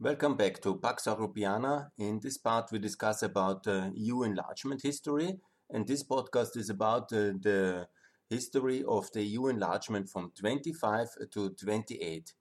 Welcome back to Pax Europiana. In this part, we discuss about uh, EU enlargement history, and this podcast is about uh, the history of the EU enlargement from 25 to 28.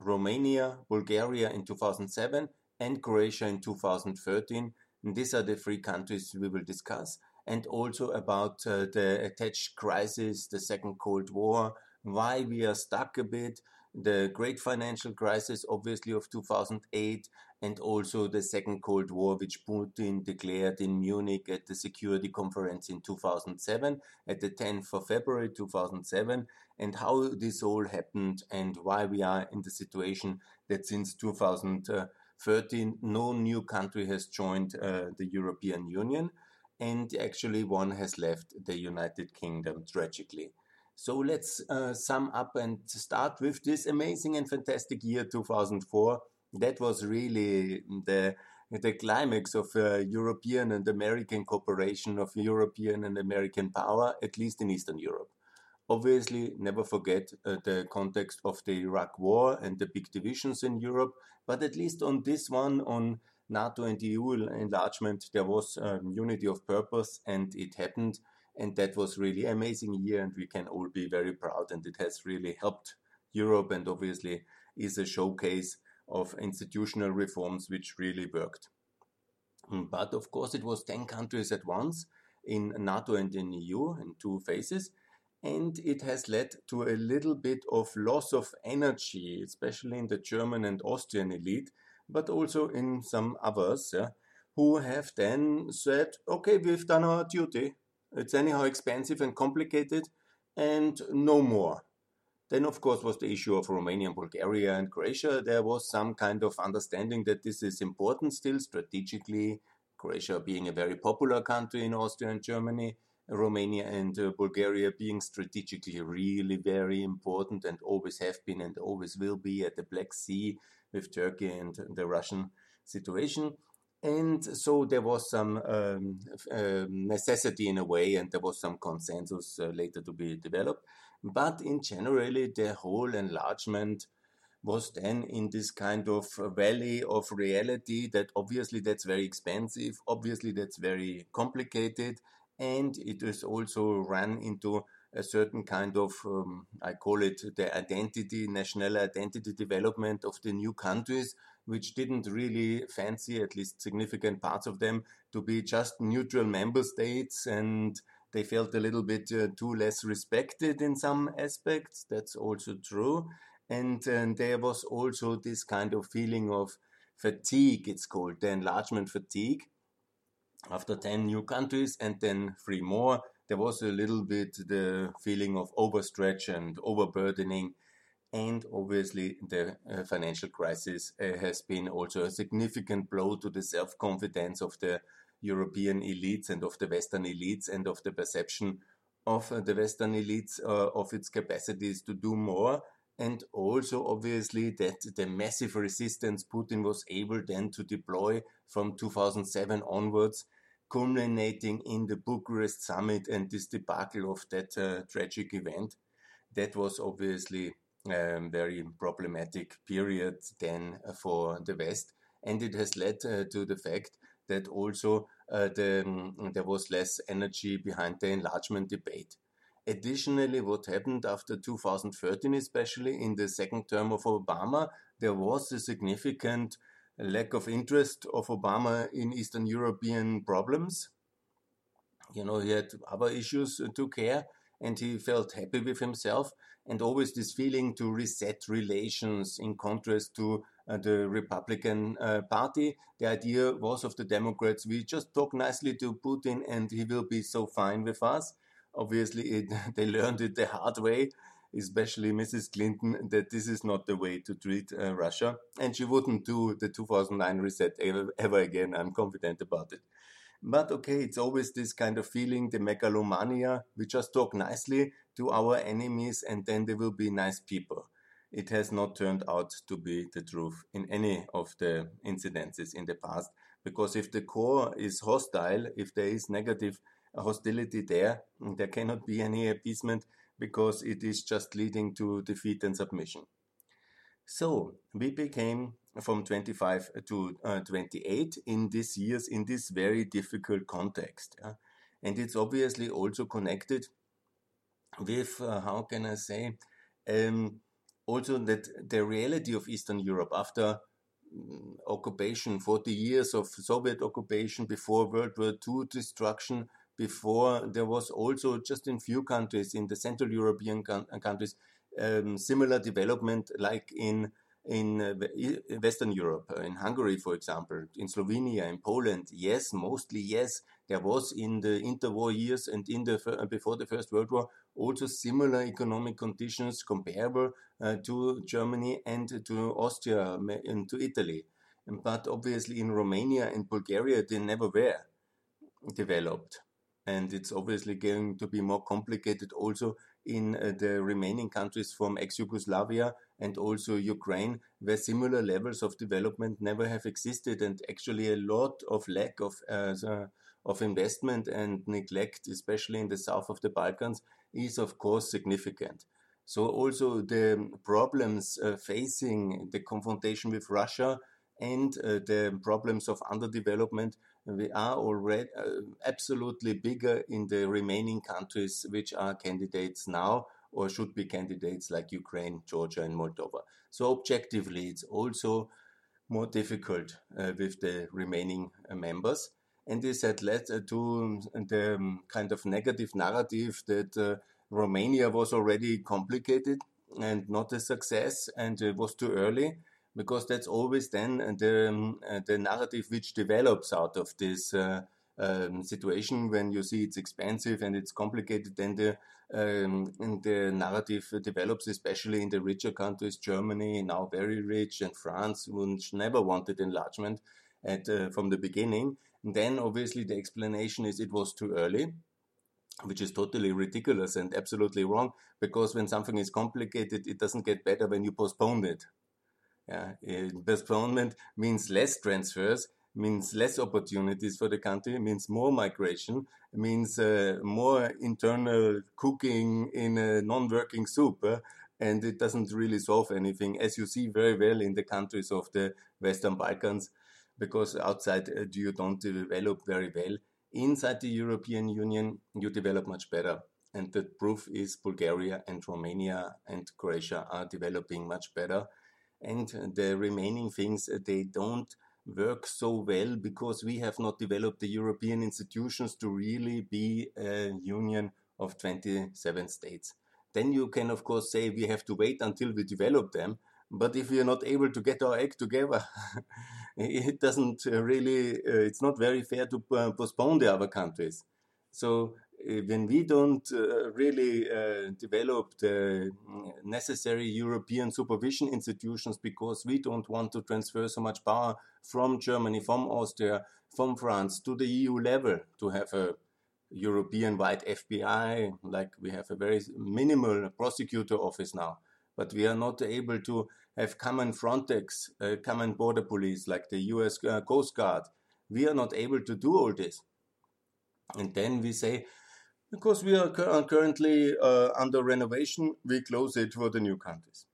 Romania, Bulgaria in 2007, and Croatia in 2013. And these are the three countries we will discuss, and also about uh, the attached crisis, the Second Cold War, why we are stuck a bit the great financial crisis, obviously, of 2008, and also the Second Cold War, which Putin declared in Munich at the Security Conference in 2007, at the 10th of February 2007, and how this all happened, and why we are in the situation that since 2013, no new country has joined uh, the European Union, and actually one has left the United Kingdom tragically. So let's uh, sum up and start with this amazing and fantastic year 2004. That was really the the climax of uh, European and American cooperation, of European and American power, at least in Eastern Europe. Obviously, never forget uh, the context of the Iraq War and the big divisions in Europe, but at least on this one, on NATO and EU enlargement, there was um, unity of purpose and it happened and that was really amazing year and we can all be very proud and it has really helped Europe and obviously is a showcase of institutional reforms which really worked. Mm, but of course it was 10 countries at once in NATO and in EU in two phases and it has led to a little bit of loss of energy, especially in the German and Austrian elite, but also in some others yeah, who have then said, okay, we've done our duty, it's anyhow expensive and complicated, and no more. Then, of course, was the issue of Romania, Bulgaria, and Croatia. There was some kind of understanding that this is important still strategically. Croatia being a very popular country in Austria and Germany, Romania and uh, Bulgaria being strategically really very important and always have been and always will be at the Black Sea with Turkey and the Russian situation and so there was some um, uh, necessity in a way, and there was some consensus uh, later to be developed. But in generally, the whole enlargement was then in this kind of valley of reality that obviously that's very expensive, obviously that's very complicated, and it is also run into a certain kind of, um, I call it the identity, national identity development of the new countries, which didn't really fancy, at least significant parts of them, to be just neutral member states and they felt a little bit uh, too less respected in some aspects. That's also true. And, and there was also this kind of feeling of fatigue, it's called the enlargement fatigue. After 10 new countries and then three more, there was a little bit the feeling of overstretch and overburdening. And obviously, the uh, financial crisis uh, has been also a significant blow to the self confidence of the European elites and of the Western elites and of the perception of uh, the Western elites uh, of its capacities to do more. And also, obviously, that the massive resistance Putin was able then to deploy from 2007 onwards culminating in the Bucharest summit and this debacle of that uh, tragic event. That was obviously um, very problematic period then for the West, and it has led uh, to the fact that also uh, the, um, there was less energy behind the enlargement debate. Additionally, what happened after 2013, especially in the second term of Obama, there was a significant lack of interest of Obama in Eastern European problems. You know, he had other issues to care and he felt happy with himself and always this feeling to reset relations in contrast to uh, the Republican uh, Party. The idea was of the Democrats, we just talk nicely to Putin and he will be so fine with us. Obviously, it, they learned it the hard way especially Mrs. Clinton, that this is not the way to treat uh, Russia. And she wouldn't do the 2009 reset ever, ever again. I'm confident about it. But okay, it's always this kind of feeling, the megalomania. We just talk nicely to our enemies and then they will be nice people. It has not turned out to be the truth in any of the incidences in the past. Because if the core is hostile, if there is negative hostility there, there cannot be any appeasement because it is just leading to defeat and submission. So we became from 25 to uh, 28 in these years in this very difficult context. Yeah? And it's obviously also connected with, uh, how can I say, um, also that the reality of Eastern Europe after um, occupation, 40 years of Soviet occupation, before World War II destruction, before there was also just in few countries, in the Central European countries, um, similar development like in in uh, Western Europe, uh, in Hungary, for example, in Slovenia, in Poland, yes, mostly yes, there was in the interwar years and in the uh, before the First World War also similar economic conditions comparable uh, to Germany and to Austria and to Italy. But obviously in Romania and Bulgaria they never were developed. And it's obviously going to be more complicated also in uh, the remaining countries from ex-Yugoslavia and also Ukraine, where similar levels of development never have existed, and actually a lot of lack of uh, of investment and neglect, especially in the south of the Balkans, is of course significant. So also the problems uh, facing the confrontation with Russia and uh, the problems of underdevelopment we are already uh, absolutely bigger in the remaining countries which are candidates now or should be candidates like Ukraine, Georgia, and Moldova. So objectively, it's also more difficult uh, with the remaining uh, members. And this had led uh, to the um, kind of negative narrative that uh, Romania was already complicated and not a success and it was too early because that's always then the, um, uh, the narrative which develops out of this uh, um, situation. When you see it's expensive and it's complicated then the um, the narrative develops especially in the richer countries Germany now very rich and France which never wanted enlargement at uh, from the beginning. And then obviously the explanation is it was too early which is totally ridiculous and absolutely wrong because when something is complicated it doesn't get better when you postpone it yeah, postponement means less transfers, means less opportunities for the country, means more migration, means uh, more internal cooking in a non-working soup. Uh, and it doesn't really solve anything, as you see very well in the countries of the Western Balkans, because outside uh, you don't develop very well. Inside the European Union, you develop much better. And the proof is Bulgaria and Romania and Croatia are developing much better and the remaining things uh, they don't work so well because we have not developed the European institutions to really be a union of 27 states. Then you can, of course, say we have to wait until we develop them. But if we are not able to get our act together, it doesn't really, uh, it's not very fair to uh, postpone the other countries. So uh, when we don't uh, really uh, develop the necessary European supervision institutions because we don't want to transfer so much power from Germany, from Austria, from France to the EU level to have a European wide FBI, like we have a very minimal prosecutor office now. But we are not able to have common Frontex, uh, common border police like the US uh, Coast Guard. We are not able to do all this. And then we say, because we are currently uh, under renovation, we close it for the new countries.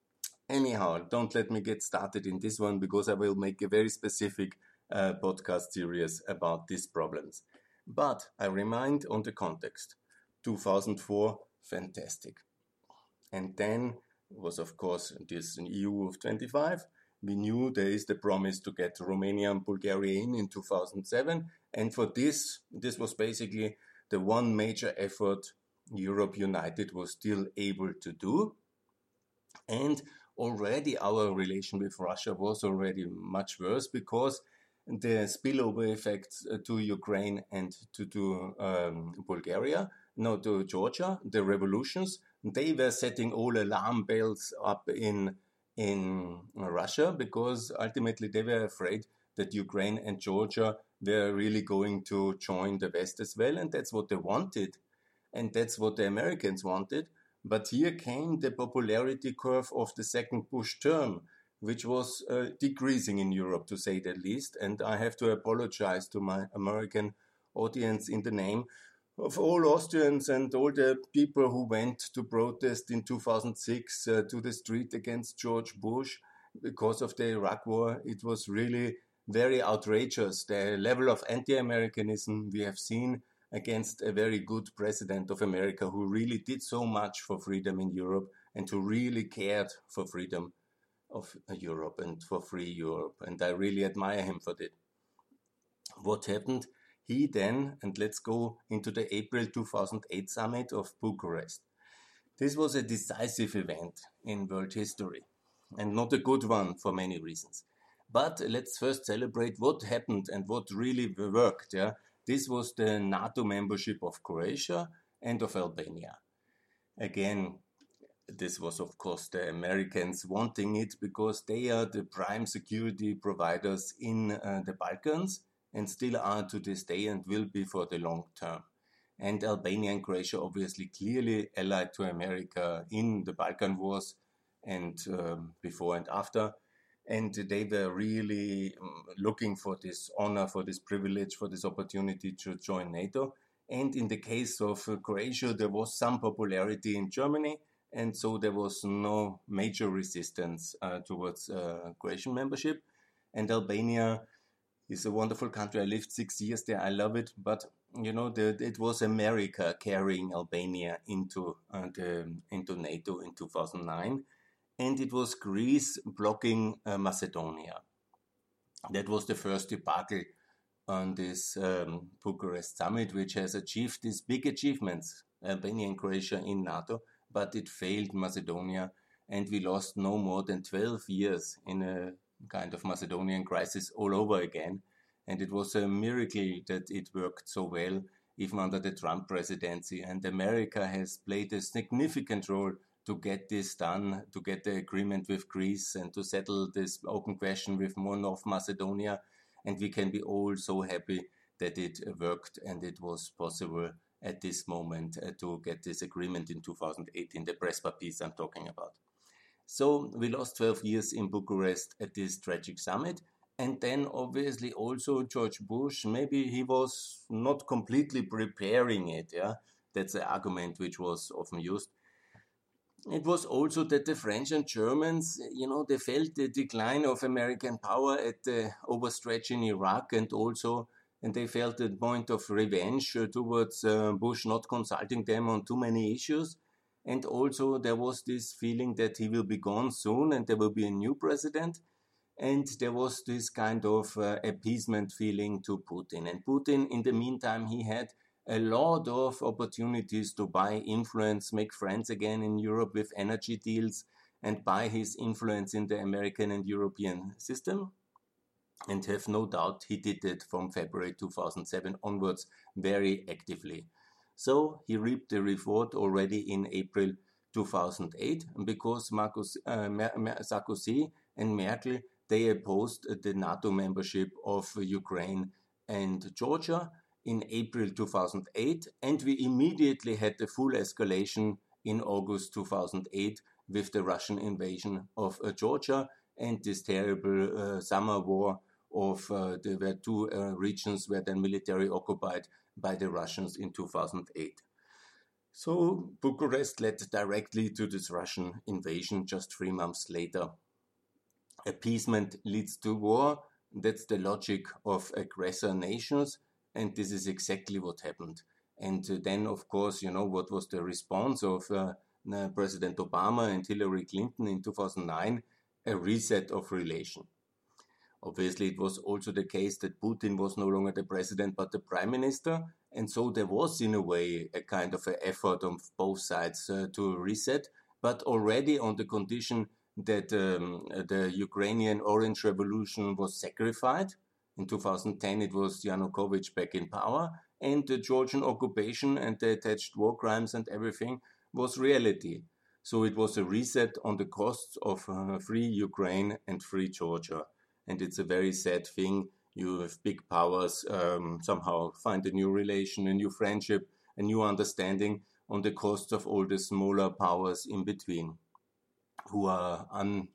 Anyhow, don't let me get started in this one because I will make a very specific uh, podcast series about these problems. But I remind on the context 2004, fantastic. And then was, of course, this EU of 25. We knew there is the promise to get Romania and Bulgaria in in 2007. And for this, this was basically the one major effort Europe United was still able to do. And already our relation with Russia was already much worse because the spillover effects uh, to Ukraine and to, to um, Bulgaria, no, to Georgia, the revolutions, they were setting all alarm bells up in in Russia because ultimately they were afraid that Ukraine and Georgia were really going to join the West as well, and that's what they wanted, and that's what the Americans wanted. But here came the popularity curve of the second Bush term, which was uh, decreasing in Europe, to say the least. And I have to apologize to my American audience in the name of all Austrians and all the people who went to protest in 2006 uh, to the street against George Bush because of the Iraq War, it was really very outrageous. The level of anti Americanism we have seen against a very good president of America who really did so much for freedom in Europe and who really cared for freedom of uh, Europe and for free Europe. And I really admire him for that. What happened? He then, and let's go into the April 2008 summit of Bucharest. This was a decisive event in world history and not a good one for many reasons. But let's first celebrate what happened and what really worked. Yeah? This was the NATO membership of Croatia and of Albania. Again, this was, of course, the Americans wanting it because they are the prime security providers in uh, the Balkans and still are to this day and will be for the long term. And Albania and Croatia obviously clearly allied to America in the Balkan Wars and um, before and after. And they were really um, looking for this honor, for this privilege, for this opportunity to join NATO. And in the case of uh, Croatia, there was some popularity in Germany, and so there was no major resistance uh, towards uh, Croatian membership. And Albania is a wonderful country. I lived six years there. I love it, but you know, the, it was America carrying Albania into uh, the, into NATO in 2009, and it was Greece blocking uh, Macedonia. That was the first debacle on this um, Bucharest summit, which has achieved these big achievements, Albania and Croatia in NATO, but it failed Macedonia, and we lost no more than 12 years in a kind of Macedonian crisis all over again. And it was a miracle that it worked so well, even under the Trump presidency. And America has played a significant role to get this done, to get the agreement with Greece and to settle this open question with more North Macedonia. And we can be all so happy that it worked and it was possible at this moment uh, to get this agreement in 2018, the Prespa peace I'm talking about. So we lost 12 years in Bucharest at this tragic summit. And then obviously also George Bush, maybe he was not completely preparing it. Yeah, that's the argument which was often used. It was also that the French and Germans, you know, they felt the decline of American power at the overstretch in Iraq and also, and they felt a point of revenge towards uh, Bush not consulting them on too many issues. And also, there was this feeling that he will be gone soon and there will be a new president. And there was this kind of uh, appeasement feeling to Putin. And Putin, in the meantime, he had a lot of opportunities to buy influence, make friends again in Europe with energy deals, and buy his influence in the American and European system. And have no doubt he did it from February 2007 onwards very actively. So he reaped the reward already in April 2008 because Marcus, uh, Sarkozy and Merkel they opposed the NATO membership of Ukraine and Georgia in April 2008, and we immediately had the full escalation in August 2008 with the Russian invasion of uh, Georgia and this terrible uh, summer war of uh, there were two uh, regions were then military occupied by the Russians in 2008. So Bucharest led directly to this Russian invasion just three months later. Appeasement leads to war. That's the logic of aggressor nations, and this is exactly what happened. And then, of course, you know what was the response of uh, President Obama and Hillary Clinton in 2009? A reset of relation. Obviously, it was also the case that Putin was no longer the president but the prime minister. And so there was, in a way, a kind of an effort on both sides uh, to reset, but already on the condition that um, the Ukrainian Orange Revolution was sacrificed. In 2010, it was Yanukovych back in power, and the Georgian occupation and the attached war crimes and everything was reality. So it was a reset on the costs of uh, free Ukraine and free Georgia and it's a very sad thing. You have big powers um, somehow find a new relation, a new friendship, a new understanding on the cost of all the smaller powers in between, who are un,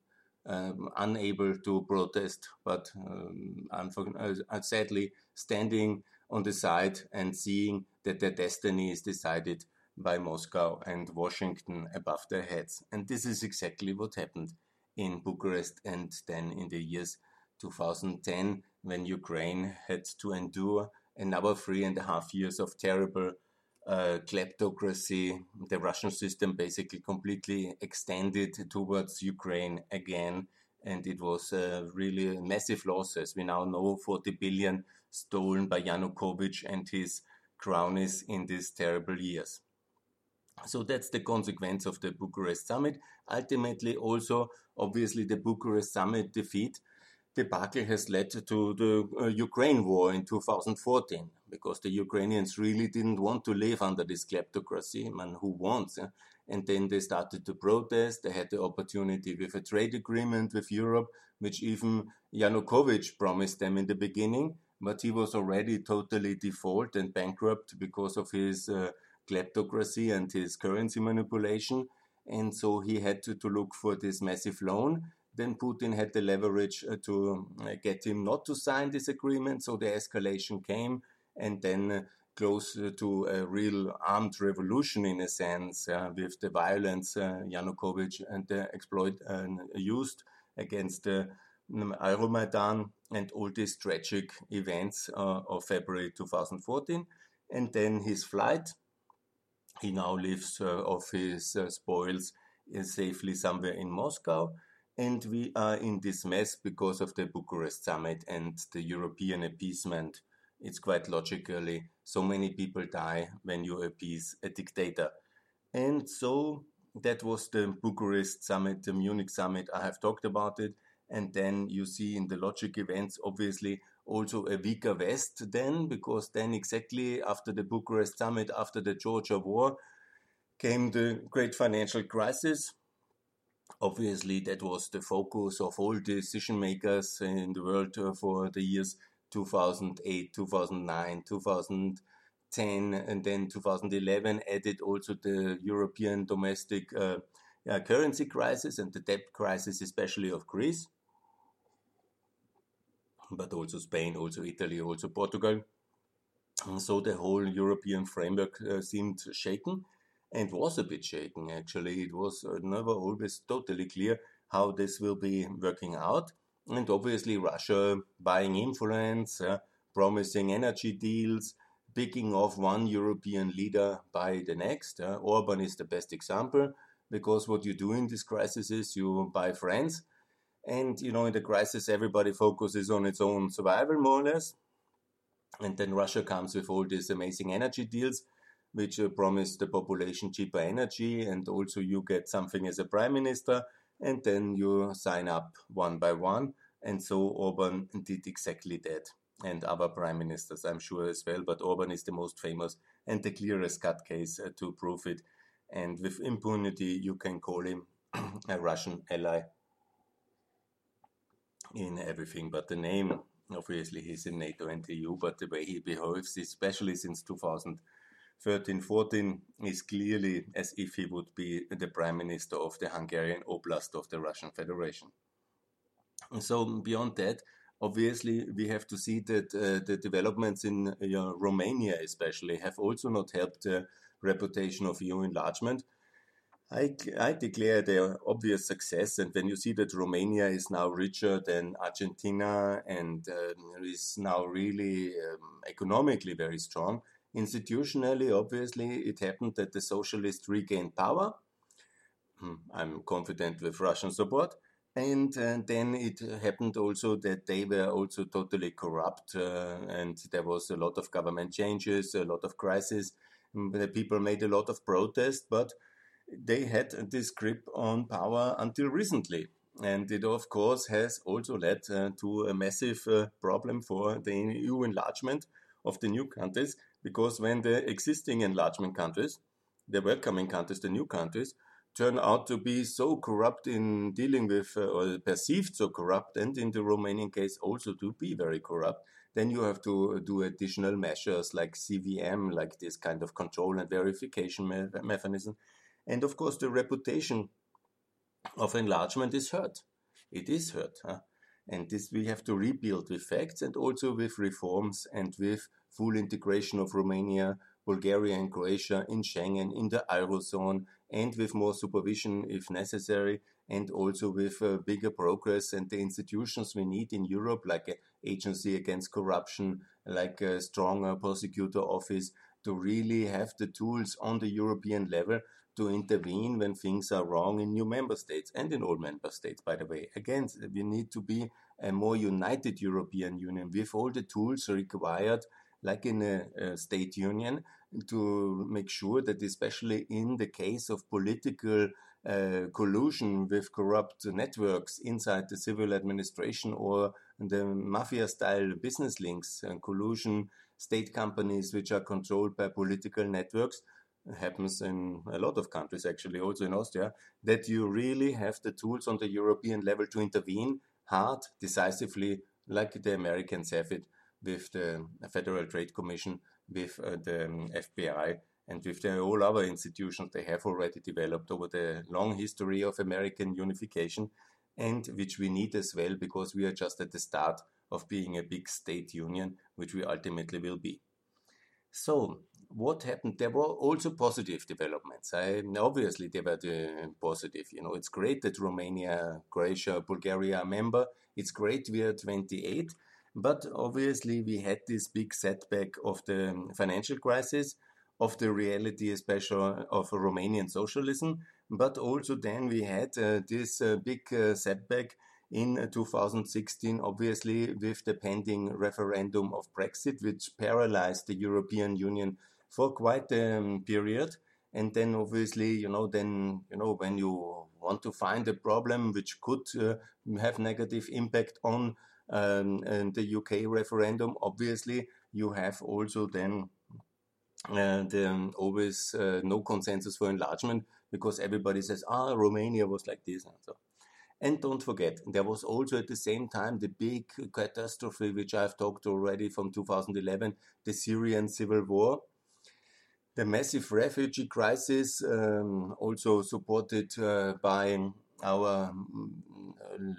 um, unable to protest, but um, uh, sadly standing on the side and seeing that their destiny is decided by Moscow and Washington above their heads. And this is exactly what happened. in Bucharest, and then in the years 2010 when Ukraine had to endure another three and a half years of terrible uh, kleptocracy. The Russian system basically completely extended towards Ukraine again, and it was uh, really massive losses. We now know 40 billion stolen by Yanukovych and his cronies in these terrible years. So that's the consequence of the Bucharest summit. Ultimately, also, obviously, the Bucharest summit defeat debacle has led to the uh, Ukraine war in 2014 because the Ukrainians really didn't want to live under this kleptocracy. Man, who wants? Eh? And then they started to protest. They had the opportunity with a trade agreement with Europe, which even Yanukovych promised them in the beginning, but he was already totally default and bankrupt because of his uh, kleptocracy and his currency manipulation. And so he had to, to look for this massive loan. Then Putin had the leverage uh, to uh, get him not to sign this agreement. So the escalation came, and then uh, close to a real armed revolution in a sense, uh, with the violence uh, Yanukovych and the exploit uh, used against the um, Euromaidan and all these tragic events of February 2014. And then his flight he now lives uh, off his uh, spoils uh, safely somewhere in Moscow. And we are in this mess because of the Bucharest summit and the European appeasement. It's quite logically so many people die when you appease a dictator. And so that was the Bucharest summit, the Munich summit. I have talked about it. And then you see in the logic events, obviously, also a weaker West then, because then exactly after the Bucharest summit, after the Georgia war, came the great financial crisis. Obviously, that was the focus of all decision makers in the world uh, for the years 2008, 2009, 2010, and then 2011 added also the European domestic uh, uh, currency crisis and the debt crisis, especially of Greece but also Spain, also Italy, also Portugal. So the whole European framework uh, seemed shaken and was a bit shaken actually. It was uh, never always totally clear how this will be working out. And obviously, Russia buying influence, uh, promising energy deals, picking off one European leader by the next. Uh, Orban is the best example because what you do in this crisis is you buy friends and, you know, in the crisis, everybody focuses on its own survival, more or less. And then Russia comes with all these amazing energy deals, which uh, promise the population cheaper energy. And also, you get something as a prime minister. And then you sign up one by one. And so Orban did exactly that. And other prime ministers, I'm sure, as well. But Orban is the most famous and the clearest cut case uh, to prove it. And with impunity, you can call him a Russian ally in everything but the name. Obviously, he's in NATO and the EU, but the way he behaves, especially since 2013 14, is clearly as if he would be the prime minister of the Hungarian Oblast of the Russian Federation. And so, beyond that, obviously, we have to see that uh, the developments in uh, Romania, especially, have also not helped the reputation of EU enlargement I, I declare their obvious success. And when you see that Romania is now richer than Argentina and uh, is now really um, economically very strong, institutionally, obviously, it happened that the socialists regained power. Hmm, I'm confident with Russian support. And, uh, then it happened also that they were also totally corrupt, uh, and there was a lot of government changes, a lot of crisis. The people made a lot of protest, but they had this grip on power until recently. And it, of course, has also led uh, to a massive uh, problem for the EU enlargement of the new countries, because when the existing enlargement countries, the welcoming countries, the new countries, turn out to be so corrupt in dealing with, uh, or perceived so corrupt, and in the Romanian case also to be very corrupt, then you have to do additional measures like CVM, like this kind of control and verification me mechanism, and of course, the reputation of enlargement is hurt. It is hurt. Huh? And this we have to rebuild with facts and also with reforms and with full integration of Romania, Bulgaria, and Croatia in Schengen, in the Eurozone, and with more supervision if necessary, and also with uh, bigger progress and the institutions we need in Europe, like an agency against corruption, like a stronger prosecutor office, to really have the tools on the European level to intervene when things are wrong in new member states and in all member states, by the way. Again, we need to be a more united European Union with all the tools required, like in a, a state union, to make sure that, especially in the case of political uh, collusion with corrupt networks inside the civil administration or the mafia style business links and collusion state companies which are controlled by political networks happens in a lot of countries actually also in austria that you really have the tools on the european level to intervene hard decisively like the americans have it with the federal trade commission with uh, the um, fbi and with the, all other institutions they have already developed over the long history of american unification and which we need as well because we are just at the start of being a big state union, which we ultimately will be. So, what happened? There were also positive developments. I, obviously, they were the positive. You know, it's great that Romania, Croatia, Bulgaria are member. It's great we are 28, but obviously we had this big setback of the financial crisis, of the reality, especially of Romanian socialism. But also then we had uh, this uh, big uh, setback in 2016, obviously, with the pending referendum of Brexit, which paralyzed the European Union for quite a um, period. And then, obviously, you know, then, you know, when you want to find a problem which could uh, have negative impact on um, the UK referendum, obviously, you have also then uh, the, um, always uh, no consensus for enlargement because everybody says, ah, Romania was like this. And so and don't forget, there was also at the same time the big catastrophe, which I've talked already from 2011, the Syrian civil war. The massive refugee crisis, um, also supported uh, by our um,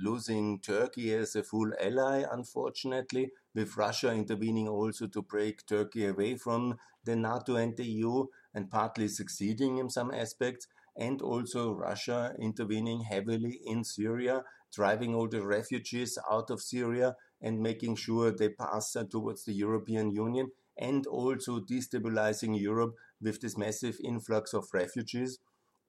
losing Turkey as a full ally, unfortunately, with Russia intervening also to break Turkey away from the NATO and the EU and partly succeeding in some aspects and also Russia intervening heavily in Syria, driving all the refugees out of Syria and making sure they pass towards the European Union, and also destabilizing Europe with this massive influx of refugees,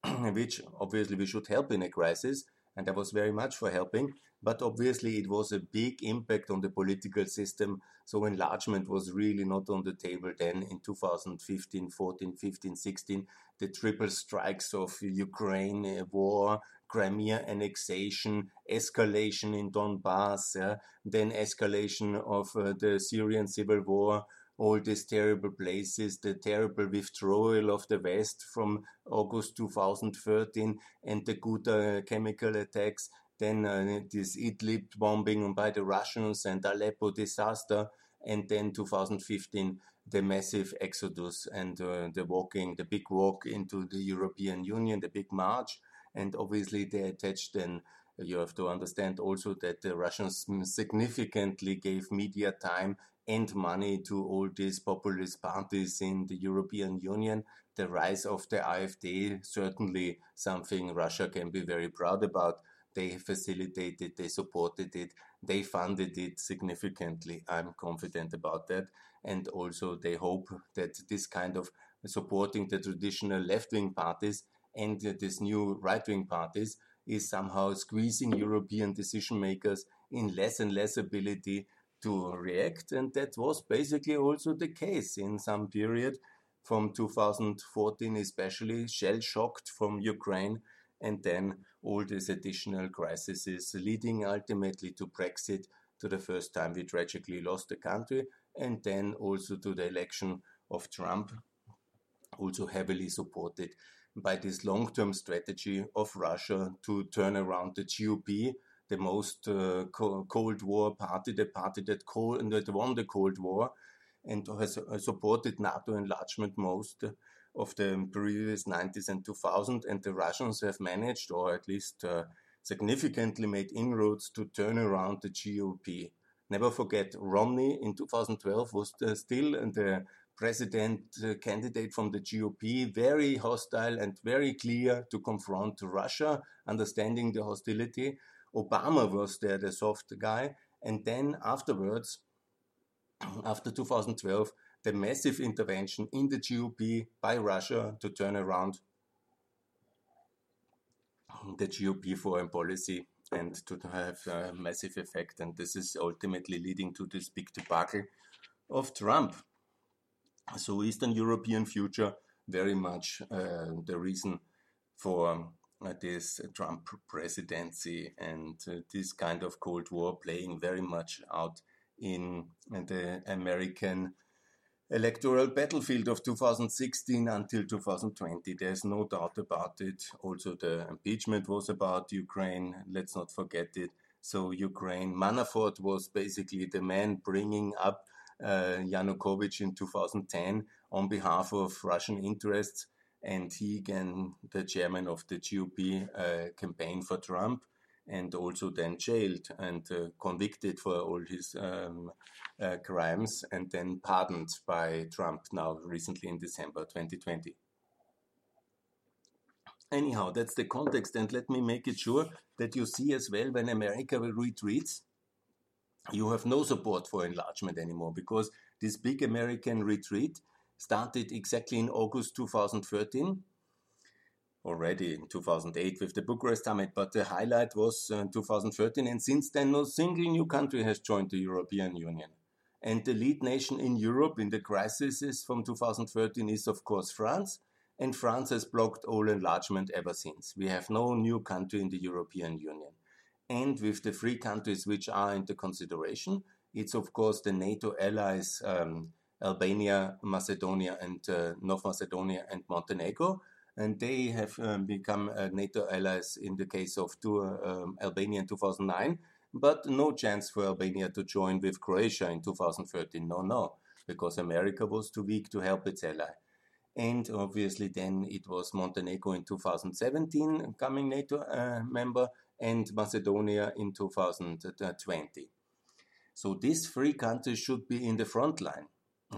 which obviously we should help in a crisis and I was very much for helping. But obviously, it was a big impact on the political system. So, enlargement was really not on the table then in 2015, 14, 15, 16. The triple strikes of Ukraine war, Crimea annexation, escalation in Donbass, yeah, then escalation of uh, the Syrian civil war, all these terrible places, the terrible withdrawal of the West from August 2013 and the Ghouta chemical attacks, then uh, this Idlib bombing by the Russians and Aleppo disaster, and then 2015 the massive exodus and uh, the walking, the big walk into the European Union, the big march, and obviously they attached then you have to understand also that the Russians significantly gave media time and money to all these populist parties in the European Union. The rise of the AfD, certainly something Russia can be very proud about. They facilitated, they supported it, they funded it significantly. I'm confident about that. And also, they hope that this kind of supporting the traditional left wing parties and these new right wing parties is somehow squeezing European decision makers in less and less ability to react. And that was basically also the case in some period from 2014, especially shell shocked from Ukraine, and then all these additional crises leading ultimately to Brexit. To the first time, we tragically lost the country, and then also to the election of Trump, also heavily supported by this long term strategy of Russia to turn around the GOP the most uh, Cold War party, the party that, cold, that won the Cold War and has uh, supported NATO enlargement most of the previous 90s and 2000. And the Russians have managed, or at least uh, significantly made inroads to turn around the GOP. Never forget, Romney in 2012 was uh, still the president uh, candidate from the GOP, very hostile and very clear to confront Russia, understanding the hostility. Obama was there, the soft guy. And then afterwards, after 2012, the massive intervention in the GOP by Russia to turn around the GOP foreign policy and to have a massive effect. And this is ultimately leading to this big debacle of Trump. So Eastern European future very much uh, the reason for this Trump presidency and uh, this kind of Cold War playing very much out in the American electoral battlefield of 2016 until 2020. There's no doubt about it. Also, the impeachment was about Ukraine. Let's not forget it. So, Ukraine, Manafort was basically the man bringing up uh, Yanukovych in 2010 on behalf of Russian interests. And he, again, the chairman of the GOP uh, campaign for Trump, and also then jailed and uh, convicted for all his um, uh, crimes and then pardoned by Trump now recently in December 2020. Anyhow, that's the context, and let me make it sure that you see as well when America retreats, you have no support for enlargement anymore because this big American retreat started exactly in August 2013 already in 2008 with the Bucharest summit, but the highlight was uh, 2013, and since then, no single new country has joined the European Union. And the lead nation in Europe in the crises from 2013 is, of course, France, and France has blocked all enlargement ever since. We have no new country in the European Union. And with the three countries which are into consideration, it's, of course, the NATO allies. Um, Albania, Macedonia, and uh, North Macedonia and Montenegro, and they have um, become uh, NATO allies in the case of two, um, Albania in 2009, but no chance for Albania to join with Croatia in 2013. No, no, because America was too weak to help its ally. And obviously, then it was Montenegro in 2017, coming NATO uh, member, and Macedonia in 2020. So these three countries should be in the front line,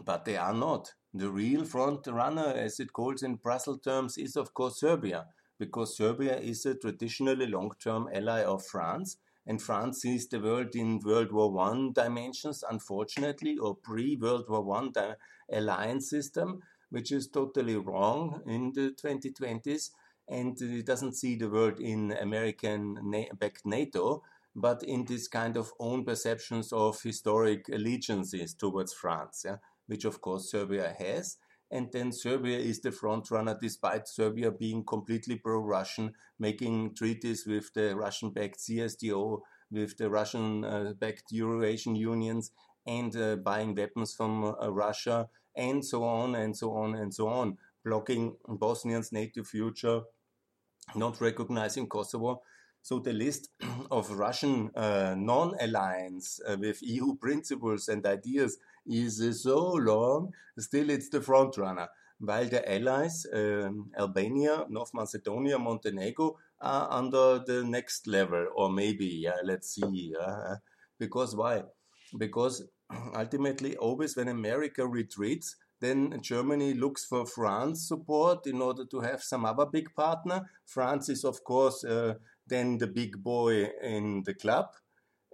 but they are not. The real front runner, as it calls in Brussels terms, is of course Serbia, because Serbia is a traditionally long-term ally of France, and France sees the world in World War One dimensions, unfortunately, or pre-World War One alliance system, which is totally wrong in the 2020s, and it doesn't see the world in American-backed NATO, but in this kind of own perceptions of historic allegiances towards France. Yeah? Which of course Serbia has. And then Serbia is the front runner, despite Serbia being completely pro-Russian, making treaties with the Russian-backed CSTO, with the Russian-backed Eurasian unions, and uh, buying weapons from uh, Russia, and so on and so on and so on, blocking Bosnians' NATO future, not recognizing Kosovo. So the list of Russian uh, non-alliance uh, with EU principles and ideas is so long, still it's the front runner. While the allies, um, Albania, North Macedonia, Montenegro, are under the next level, or maybe, let's see. Uh, because why? Because ultimately, always when America retreats, then Germany looks for France support in order to have some other big partner. France is, of course, uh, then the big boy in the club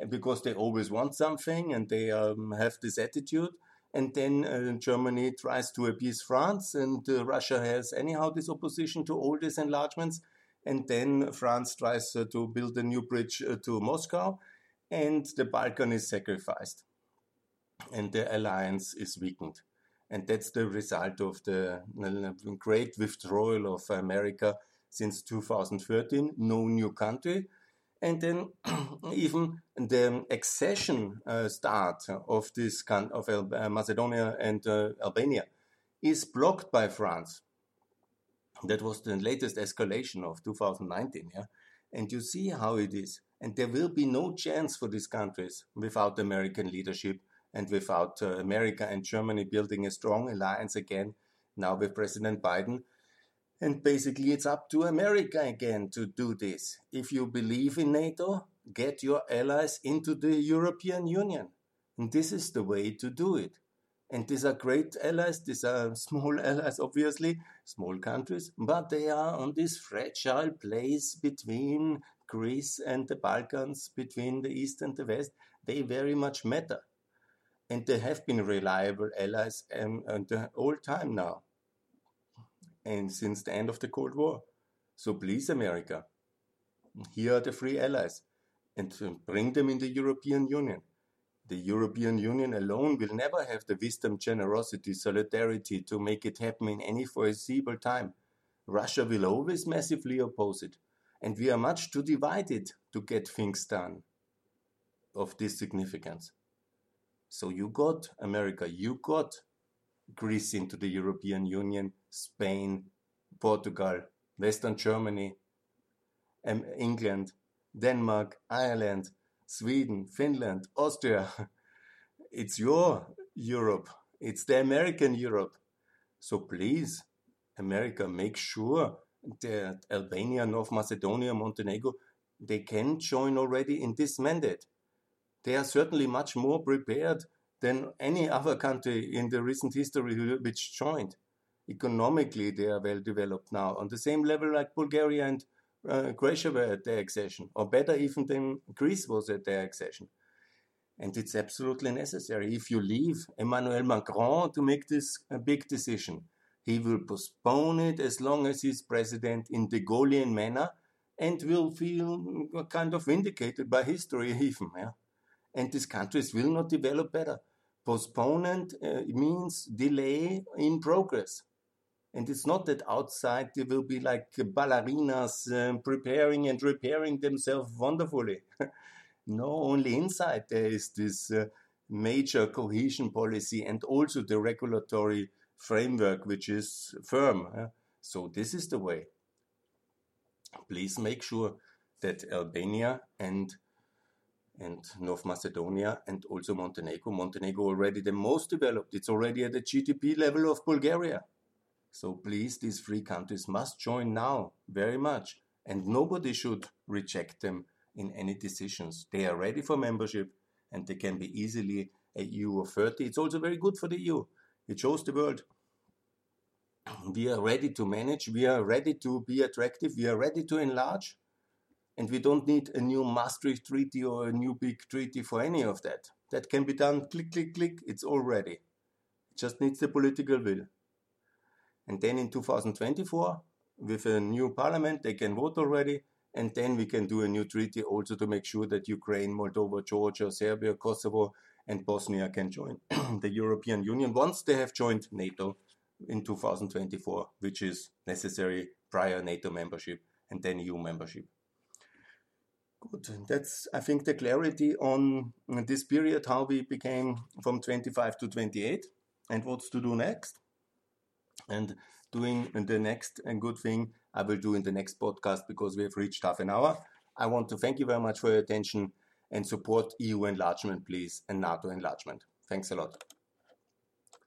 because they always want something and they um, have this attitude. And then uh, Germany tries to appease France, and uh, Russia has anyhow this opposition to all these enlargements. And then France tries uh, to build a new bridge uh, to Moscow, and the Balkan is sacrificed, and the alliance is weakened. And that's the result of the uh, great withdrawal of America since 2013. No new country, and then even the accession uh, start of this of Al uh, Macedonia and uh, Albania is blocked by France. That was the latest escalation of 2019. Yeah, and you see how it is. And there will be no chance for these countries without American leadership and without uh, America and Germany building a strong alliance again. Now with President Biden, and basically, it's up to America again to do this. If you believe in NATO, get your allies into the European Union. And this is the way to do it. And these are great allies, these are small allies, obviously, small countries, but they are on this fragile place between Greece and the Balkans, between the East and the West. They very much matter. And they have been reliable allies um, the whole time now, and since the end of the Cold War. So please, America, here are the free allies, and bring them in the European Union. The European Union alone will never have the wisdom, generosity, solidarity to make it happen in any foreseeable time. Russia will always massively oppose it, and we are much too divided to get things done of this significance. So you got America, you got Greece into the European Union, Spain, Portugal, Western Germany, um, England, Denmark, Ireland, Sweden, Finland, Austria. It's your Europe. It's the American Europe. So please, America, make sure that Albania, North Macedonia, Montenegro, they can join already in this mandate. They are certainly much more prepared than any other country in the recent history which joined. Economically, they are well developed now, on the same level like Bulgaria and uh, Croatia were at their accession, or better even than Greece was at their accession. And it's absolutely necessary. If you leave Emmanuel Macron to make this a big decision, he will postpone it as long as he's president in the Gaullian manner and will feel kind of vindicated by history even. Yeah? And these countries will not develop better. Postponement uh, means delay in progress. And it's not that outside there will be like ballerinas um, preparing and repairing themselves wonderfully. no, only inside there is this uh, major cohesion policy and also the regulatory framework which is firm. So this is the way. Please make sure that Albania and and North Macedonia and also Montenegro. Montenegro already the most developed. It's already at the GDP level of Bulgaria. So please, these three countries must join now very much, and nobody should reject them in any decisions. They are ready for membership and they can be easily a EU of 30. It's also very good for the EU. It shows the world we are ready to manage, we are ready to be attractive, we are ready to enlarge, and we don't need a new Maastricht treaty or a new big treaty for any of that. That can be done click, click, click, it's all ready. It just needs the political will. And then in 2024, with a new parliament, they can vote already. And then we can do a new treaty also to make sure that Ukraine, Moldova, Georgia, Serbia, Kosovo, and Bosnia can join the European Union once they have joined NATO in 2024, which is necessary prior NATO membership and then EU membership. Good. That's, I think, the clarity on this period, how we became from 25 to 28 and what's to do next. And doing the next and good thing I will do in the next podcast because we have reached half an hour. I want to thank you very much for your attention and support EU enlargement, please, and NATO enlargement. Thanks a lot.